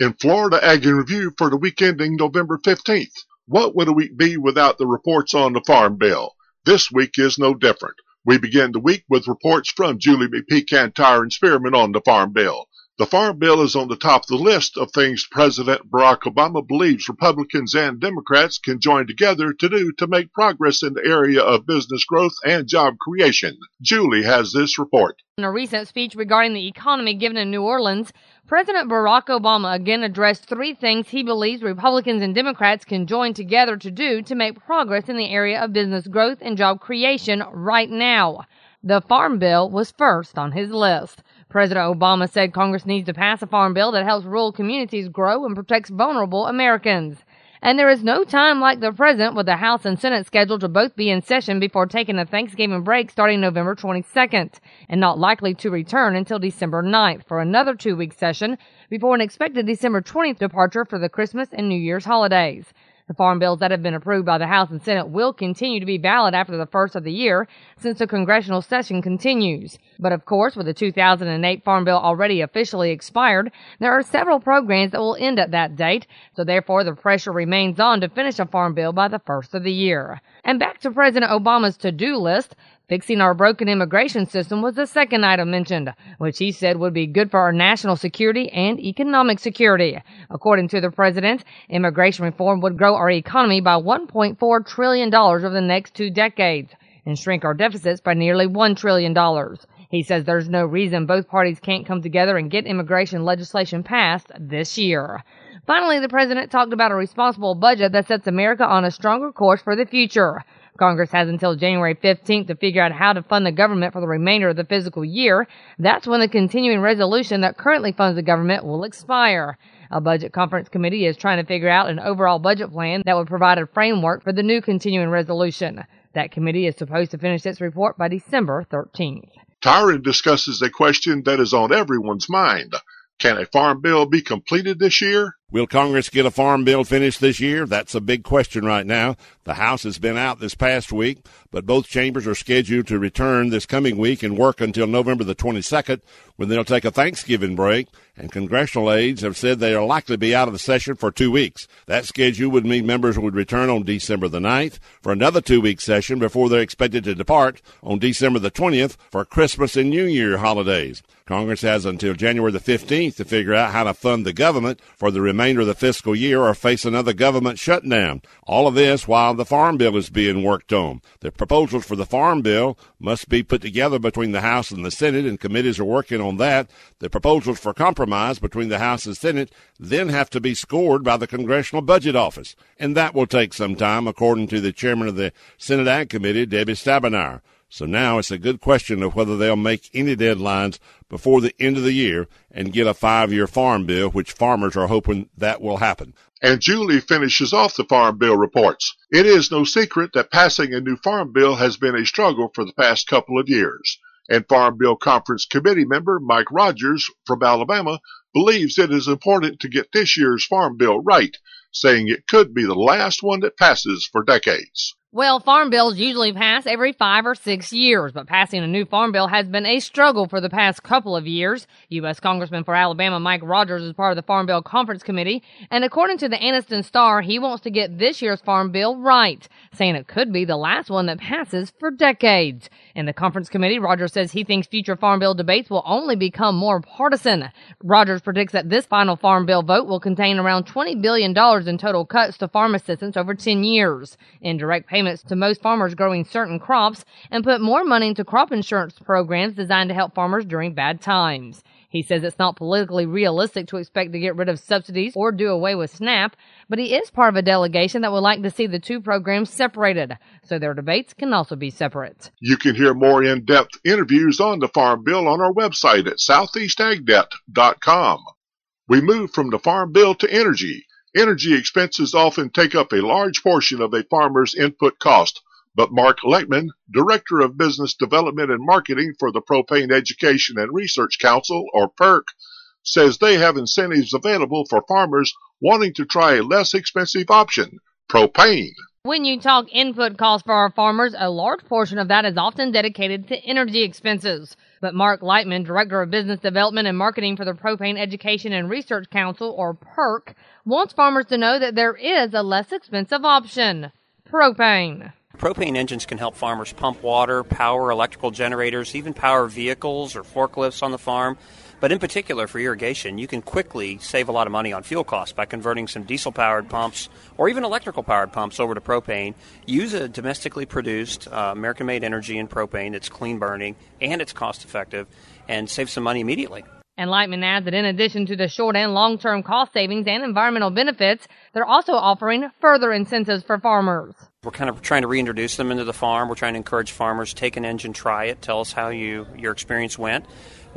In Florida Ag in Review for the week ending November 15th. What would a week be without the reports on the Farm Bill? This week is no different. We begin the week with reports from Julie McPeak and Spearman on the Farm Bill. The Farm Bill is on the top of the list of things President Barack Obama believes Republicans and Democrats can join together to do to make progress in the area of business growth and job creation. Julie has this report. In a recent speech regarding the economy given in New Orleans, President Barack Obama again addressed three things he believes Republicans and Democrats can join together to do to make progress in the area of business growth and job creation right now. The Farm Bill was first on his list. President Obama said Congress needs to pass a farm bill that helps rural communities grow and protects vulnerable Americans. And there is no time like the present with the House and Senate scheduled to both be in session before taking a Thanksgiving break starting November 22nd, and not likely to return until December 9th for another two week session before an expected December 20th departure for the Christmas and New Year's holidays. The farm bills that have been approved by the House and Senate will continue to be valid after the first of the year since the congressional session continues. But of course, with the 2008 Farm Bill already officially expired, there are several programs that will end at that date, so therefore the pressure remains on to finish a farm bill by the first of the year. And back to President Obama's to-do list, Fixing our broken immigration system was the second item mentioned, which he said would be good for our national security and economic security. According to the president, immigration reform would grow our economy by $1.4 trillion over the next two decades and shrink our deficits by nearly $1 trillion. He says there's no reason both parties can't come together and get immigration legislation passed this year. Finally, the president talked about a responsible budget that sets America on a stronger course for the future. Congress has until January 15th to figure out how to fund the government for the remainder of the fiscal year. That's when the continuing resolution that currently funds the government will expire. A budget conference committee is trying to figure out an overall budget plan that would provide a framework for the new continuing resolution. That committee is supposed to finish its report by December 13th. Tyron discusses a question that is on everyone's mind. Can a farm bill be completed this year? Will Congress get a farm bill finished this year? That's a big question right now. The House has been out this past week, but both chambers are scheduled to return this coming week and work until November the 22nd when they'll take a Thanksgiving break, and congressional aides have said they are likely to be out of the session for two weeks. That schedule would mean members would return on December the 9th for another two-week session before they're expected to depart on December the 20th for Christmas and New Year holidays. Congress has until January the 15th to figure out how to fund the government for the remainder of the fiscal year or face another government shutdown. All of this while the Farm Bill is being worked on. The proposals for the Farm Bill must be put together between the House and the Senate, and committees are working on that. The proposals for compromise between the House and Senate then have to be scored by the Congressional Budget Office, and that will take some time, according to the chairman of the Senate Ag Committee, Debbie Stabenow. So now it's a good question of whether they'll make any deadlines before the end of the year and get a five year farm bill, which farmers are hoping that will happen. And Julie finishes off the Farm Bill reports. It is no secret that passing a new farm bill has been a struggle for the past couple of years. And Farm Bill Conference Committee member Mike Rogers from Alabama believes it is important to get this year's farm bill right, saying it could be the last one that passes for decades. Well, farm bills usually pass every five or six years, but passing a new farm bill has been a struggle for the past couple of years. U.S. Congressman for Alabama Mike Rogers is part of the Farm Bill Conference Committee, and according to the Anniston Star, he wants to get this year's farm bill right, saying it could be the last one that passes for decades. In the conference committee, Rogers says he thinks future farm bill debates will only become more partisan. Rogers predicts that this final farm bill vote will contain around $20 billion in total cuts to farm assistance over 10 years. Indirect payments to most farmers growing certain crops and put more money into crop insurance programs designed to help farmers during bad times. He says it's not politically realistic to expect to get rid of subsidies or do away with SNAP, but he is part of a delegation that would like to see the two programs separated, so their debates can also be separate. You can hear more in-depth interviews on the Farm Bill on our website at southeastagnet.com. We move from the Farm Bill to energy. Energy expenses often take up a large portion of a farmer's input cost, but Mark Leitman, Director of Business Development and Marketing for the Propane Education and Research Council, or PERC, says they have incentives available for farmers wanting to try a less expensive option, propane. When you talk input costs for our farmers, a large portion of that is often dedicated to energy expenses. But Mark Leitman, Director of Business Development and Marketing for the Propane Education and Research Council, or PERC, wants farmers to know that there is a less expensive option propane. Propane engines can help farmers pump water, power electrical generators, even power vehicles or forklifts on the farm. But in particular, for irrigation, you can quickly save a lot of money on fuel costs by converting some diesel powered pumps or even electrical powered pumps over to propane. Use a domestically produced uh, American made energy in propane. It's clean burning and it's cost effective and save some money immediately. And Leitman adds that in addition to the short and long term cost savings and environmental benefits, they're also offering further incentives for farmers. We're kind of trying to reintroduce them into the farm. We're trying to encourage farmers take an engine, try it, tell us how you your experience went.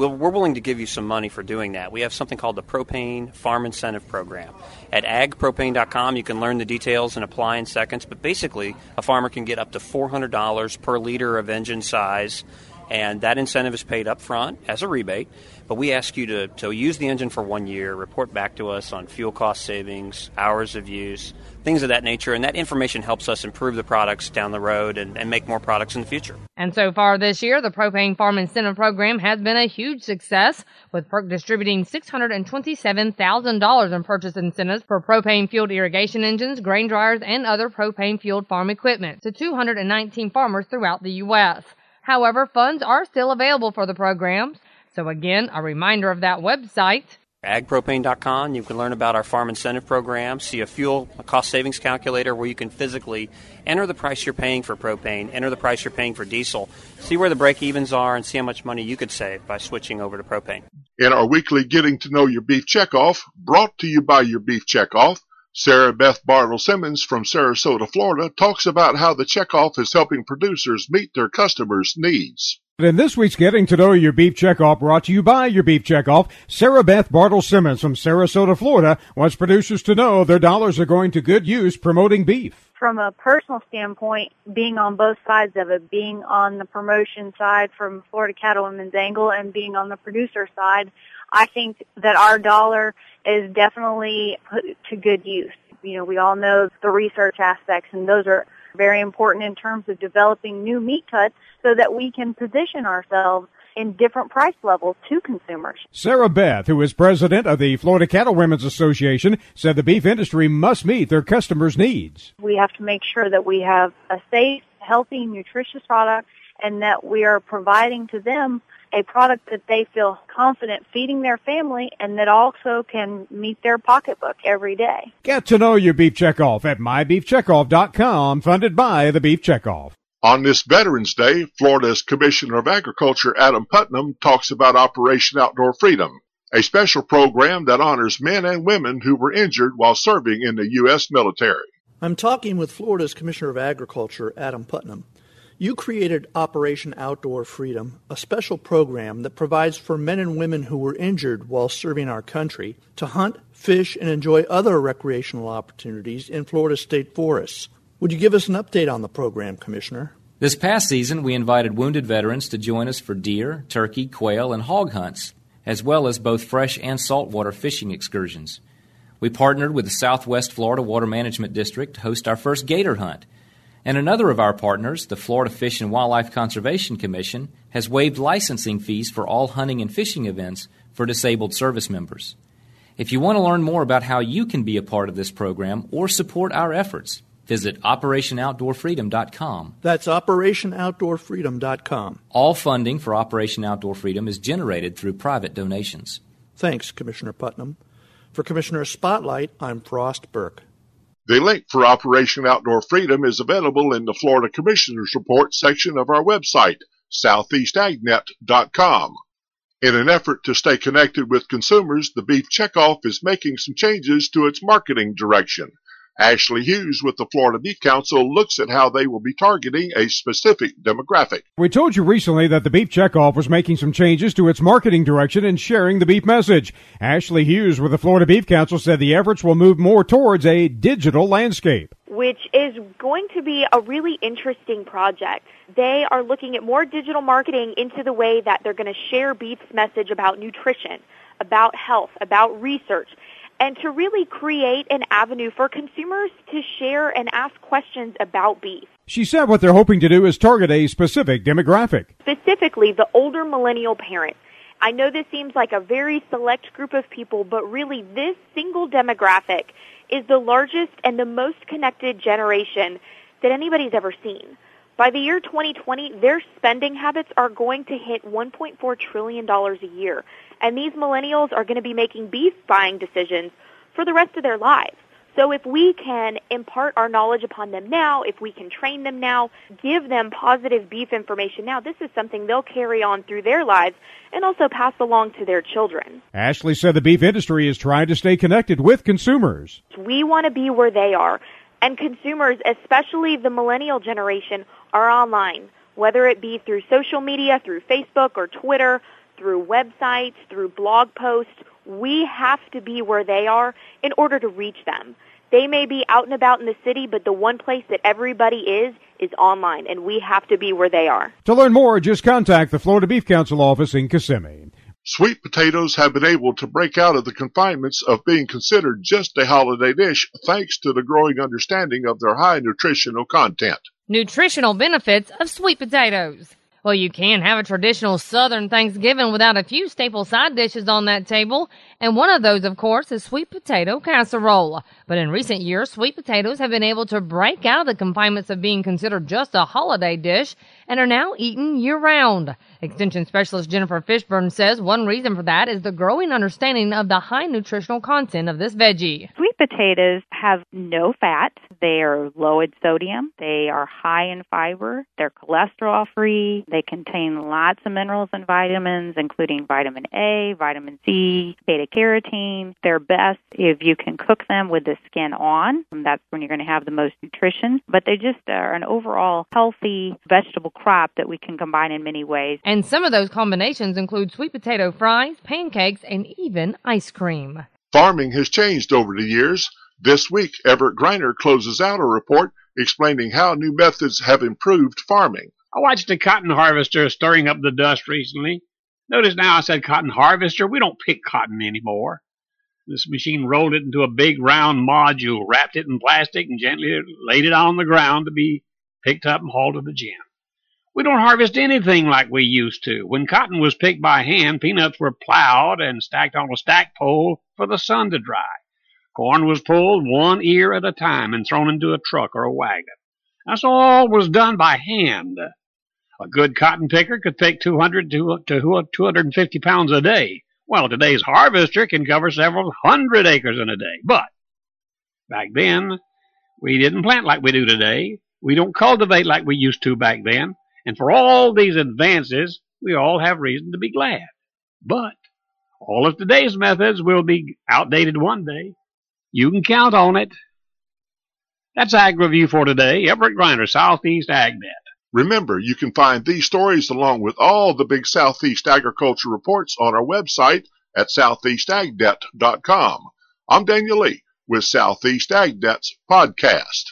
We we are willing to give you some money for doing that. We have something called the Propane Farm Incentive Program. At agpropane.com, you can learn the details and apply in seconds. But basically, a farmer can get up to $400 per liter of engine size, and that incentive is paid up front as a rebate. But we ask you to, to use the engine for one year, report back to us on fuel cost savings, hours of use, things of that nature. And that information helps us improve the products down the road and, and make more products in the future. And so far this year, the Propane Farm Incentive Program has been a huge success, with PERC distributing $627,000 in purchase incentives for propane fueled irrigation engines, grain dryers, and other propane fueled farm equipment to 219 farmers throughout the U.S. However, funds are still available for the programs. So again, a reminder of that website. Agpropane.com. You can learn about our farm incentive program, see a fuel cost savings calculator where you can physically enter the price you're paying for propane, enter the price you're paying for diesel, see where the break evens are, and see how much money you could save by switching over to propane. In our weekly Getting to Know Your Beef Checkoff, brought to you by Your Beef Checkoff, Sarah Beth Bartle Simmons from Sarasota, Florida, talks about how the checkoff is helping producers meet their customers' needs. In this week's Getting to Know Your Beef Checkoff, brought to you by Your Beef Checkoff, Sarah Beth Bartle Simmons from Sarasota, Florida, wants producers to know their dollars are going to good use promoting beef. From a personal standpoint, being on both sides of it, being on the promotion side from Florida Cattlewomen's angle and being on the producer side, I think that our dollar is definitely put to good use. You know, we all know the research aspects and those are very important in terms of developing new meat cuts so that we can position ourselves in different price levels to consumers. Sarah Beth, who is president of the Florida Cattlewomen's Association, said the beef industry must meet their customers' needs. We have to make sure that we have a safe, healthy, nutritious product and that we are providing to them a product that they feel confident feeding their family and that also can meet their pocketbook every day. Get to know your beef checkoff at mybeefcheckoff.com, funded by the Beef Checkoff. On this Veterans Day, Florida's Commissioner of Agriculture Adam Putnam talks about Operation Outdoor Freedom, a special program that honors men and women who were injured while serving in the U.S. military. I'm talking with Florida's Commissioner of Agriculture, Adam Putnam. You created Operation Outdoor Freedom, a special program that provides for men and women who were injured while serving our country to hunt, fish, and enjoy other recreational opportunities in Florida state forests. Would you give us an update on the program, Commissioner? This past season, we invited wounded veterans to join us for deer, turkey, quail, and hog hunts, as well as both fresh and saltwater fishing excursions. We partnered with the Southwest Florida Water Management District to host our first gator hunt and another of our partners, the Florida Fish and Wildlife Conservation Commission, has waived licensing fees for all hunting and fishing events for disabled service members. If you want to learn more about how you can be a part of this program or support our efforts, visit OperationOutdoorFreedom.com. That's OperationOutdoorFreedom.com. All funding for Operation Outdoor Freedom is generated through private donations. Thanks, Commissioner Putnam. For Commissioner Spotlight, I'm Frost Burke. The link for Operation Outdoor Freedom is available in the Florida Commissioner's Report section of our website, southeastagnet.com. In an effort to stay connected with consumers, the Beef Checkoff is making some changes to its marketing direction. Ashley Hughes with the Florida Beef Council looks at how they will be targeting a specific demographic. We told you recently that the Beef Checkoff was making some changes to its marketing direction and sharing the beef message. Ashley Hughes with the Florida Beef Council said the efforts will move more towards a digital landscape. Which is going to be a really interesting project. They are looking at more digital marketing into the way that they're going to share beef's message about nutrition, about health, about research and to really create an avenue for consumers to share and ask questions about beef. She said what they're hoping to do is target a specific demographic. Specifically, the older millennial parent. I know this seems like a very select group of people, but really this single demographic is the largest and the most connected generation that anybody's ever seen. By the year 2020, their spending habits are going to hit $1.4 trillion a year. And these millennials are going to be making beef buying decisions for the rest of their lives. So if we can impart our knowledge upon them now, if we can train them now, give them positive beef information now, this is something they'll carry on through their lives and also pass along to their children. Ashley said the beef industry is trying to stay connected with consumers. We want to be where they are. And consumers, especially the millennial generation, are online, whether it be through social media, through Facebook or Twitter, through websites, through blog posts. We have to be where they are in order to reach them. They may be out and about in the city, but the one place that everybody is is online, and we have to be where they are. To learn more, just contact the Florida Beef Council office in Kissimmee. Sweet potatoes have been able to break out of the confinements of being considered just a holiday dish thanks to the growing understanding of their high nutritional content. Nutritional benefits of sweet potatoes. Well, you can't have a traditional Southern Thanksgiving without a few staple side dishes on that table, and one of those, of course, is sweet potato casserole. But in recent years, sweet potatoes have been able to break out of the confinements of being considered just a holiday dish and are now eaten year round. Extension specialist Jennifer Fishburne says one reason for that is the growing understanding of the high nutritional content of this veggie. Sweet potatoes have no fat. They are low in sodium. They are high in fiber. They're cholesterol free. They contain lots of minerals and vitamins, including vitamin A, vitamin C, beta carotene. They're best if you can cook them with the skin on. That's when you're going to have the most nutrition. But they just are an overall healthy vegetable crop that we can combine in many ways. And some of those combinations include sweet potato fries, pancakes, and even ice cream. Farming has changed over the years. This week, Everett Griner closes out a report explaining how new methods have improved farming. I watched a cotton harvester stirring up the dust recently. Notice now I said cotton harvester. We don't pick cotton anymore. This machine rolled it into a big round module, wrapped it in plastic, and gently laid it on the ground to be picked up and hauled to the gin. We don't harvest anything like we used to. When cotton was picked by hand, peanuts were plowed and stacked on a stack pole for the sun to dry. Corn was pulled one ear at a time and thrown into a truck or a wagon. That's all was done by hand. A good cotton picker could pick 200 to 250 pounds a day. Well, today's harvester can cover several hundred acres in a day. But back then, we didn't plant like we do today. We don't cultivate like we used to back then. And for all these advances, we all have reason to be glad. But all of today's methods will be outdated one day. You can count on it. That's Ag Review for today. Everett Griner, Southeast AgNet. Remember, you can find these stories along with all the big Southeast agriculture reports on our website at southeastagnet.com. I'm Daniel Lee with Southeast AgNet's podcast.